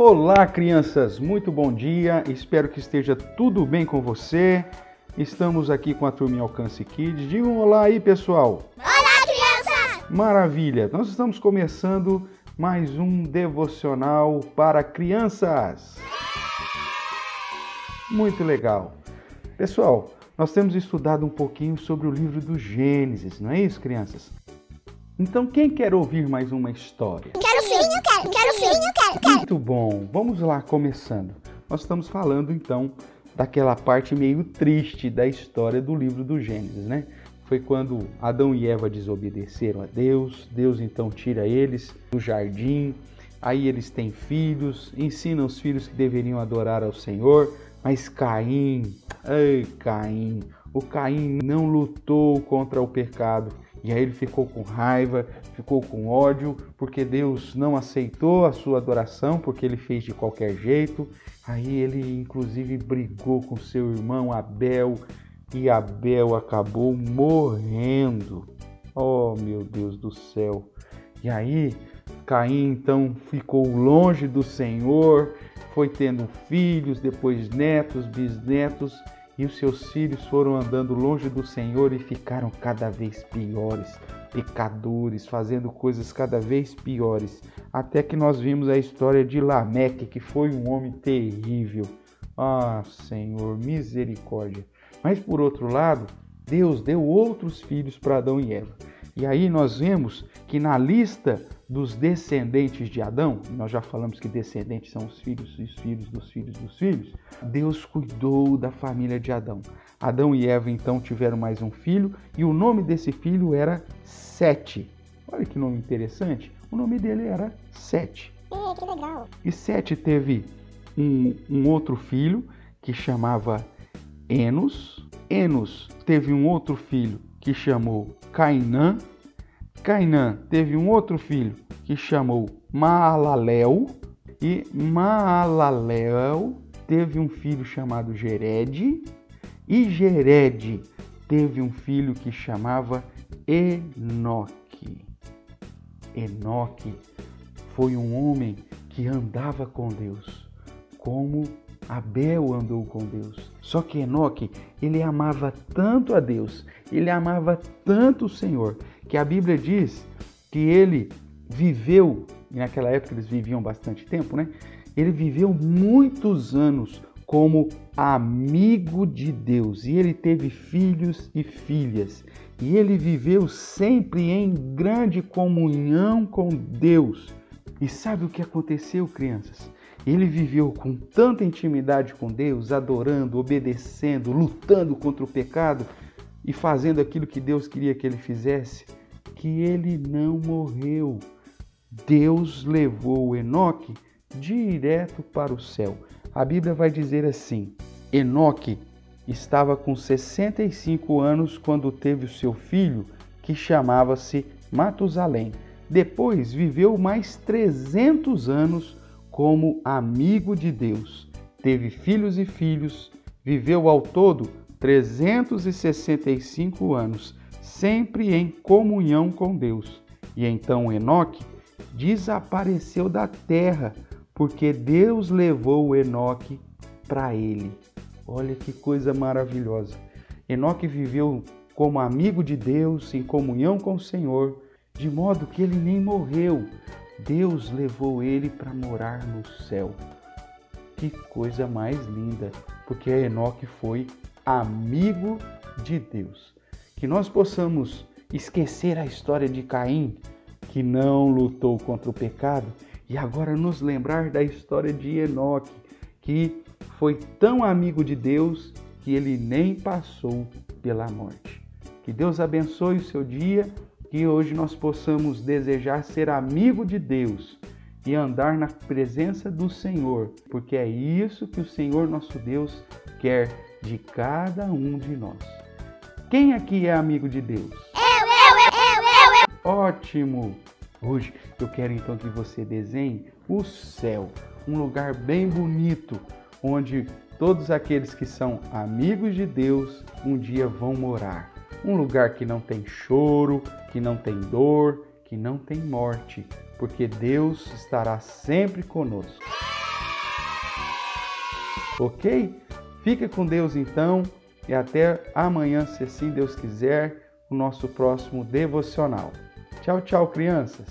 Olá, crianças! Muito bom dia! Espero que esteja tudo bem com você. Estamos aqui com a turminha Alcance Kids. Digam um olá aí, pessoal! Olá, crianças! Maravilha! Nós estamos começando mais um devocional para crianças. Muito legal! Pessoal, nós temos estudado um pouquinho sobre o livro do Gênesis, não é isso, crianças? Então, quem quer ouvir mais uma história? Quero sim, eu quero, quero sim, eu quero, quero. Muito bom, vamos lá, começando. Nós estamos falando então daquela parte meio triste da história do livro do Gênesis, né? Foi quando Adão e Eva desobedeceram a Deus, Deus então tira eles do jardim, aí eles têm filhos, ensinam os filhos que deveriam adorar ao Senhor, mas Caim, ai Caim, o Caim não lutou contra o pecado e aí ele ficou com raiva, ficou com ódio, porque Deus não aceitou a sua adoração, porque ele fez de qualquer jeito. Aí ele inclusive brigou com seu irmão Abel e Abel acabou morrendo. Oh, meu Deus do céu. E aí Caim então ficou longe do Senhor, foi tendo filhos, depois netos, bisnetos e os seus filhos foram andando longe do Senhor e ficaram cada vez piores, pecadores, fazendo coisas cada vez piores, até que nós vimos a história de Lameque, que foi um homem terrível. Ah, Senhor, misericórdia. Mas por outro lado, Deus deu outros filhos para Adão e Eva. E aí nós vemos que na lista dos descendentes de Adão, nós já falamos que descendentes são os filhos e os filhos dos filhos dos filhos, Deus cuidou da família de Adão. Adão e Eva então tiveram mais um filho e o nome desse filho era Sete. Olha que nome interessante. O nome dele era Sete. É, que legal. E Sete teve um, um outro filho que chamava Enos. Enos teve um outro filho que chamou Cainã. Cainã teve um outro filho que chamou Maalalel. E Maalalel teve um filho chamado Gered. E Gered teve um filho que chamava Enoque. Enoque foi um homem que andava com Deus, como Abel andou com Deus. Só que Enoque, ele amava tanto a Deus, ele amava tanto o Senhor, que a Bíblia diz que ele viveu, naquela época eles viviam bastante tempo, né? Ele viveu muitos anos como amigo de Deus e ele teve filhos e filhas. E ele viveu sempre em grande comunhão com Deus. E sabe o que aconteceu, crianças? Ele viveu com tanta intimidade com Deus, adorando, obedecendo, lutando contra o pecado e fazendo aquilo que Deus queria que ele fizesse, que ele não morreu. Deus levou Enoque direto para o céu. A Bíblia vai dizer assim: Enoque estava com 65 anos quando teve o seu filho, que chamava-se Matusalém. Depois viveu mais 300 anos como amigo de Deus. Teve filhos e filhos, viveu ao todo 365 anos, sempre em comunhão com Deus. E então Enoque desapareceu da terra, porque Deus levou Enoque para ele. Olha que coisa maravilhosa. Enoque viveu como amigo de Deus, em comunhão com o Senhor, de modo que ele nem morreu. Deus levou ele para morar no céu. Que coisa mais linda, porque Enoque foi amigo de Deus. Que nós possamos esquecer a história de Caim, que não lutou contra o pecado, e agora nos lembrar da história de Enoque, que foi tão amigo de Deus que ele nem passou pela morte. Que Deus abençoe o seu dia, que hoje nós possamos desejar ser amigo de Deus e andar na presença do Senhor, porque é isso que o Senhor nosso Deus quer de cada um de nós. Quem aqui é amigo de Deus? Eu, eu, eu, eu, eu. Ótimo! Hoje eu quero então que você desenhe o céu, um lugar bem bonito, onde todos aqueles que são amigos de Deus um dia vão morar. Um lugar que não tem choro, que não tem dor, que não tem morte, porque Deus estará sempre conosco. Ok? Fica com Deus então e até amanhã, se assim Deus quiser, o nosso próximo devocional. Tchau, tchau, crianças!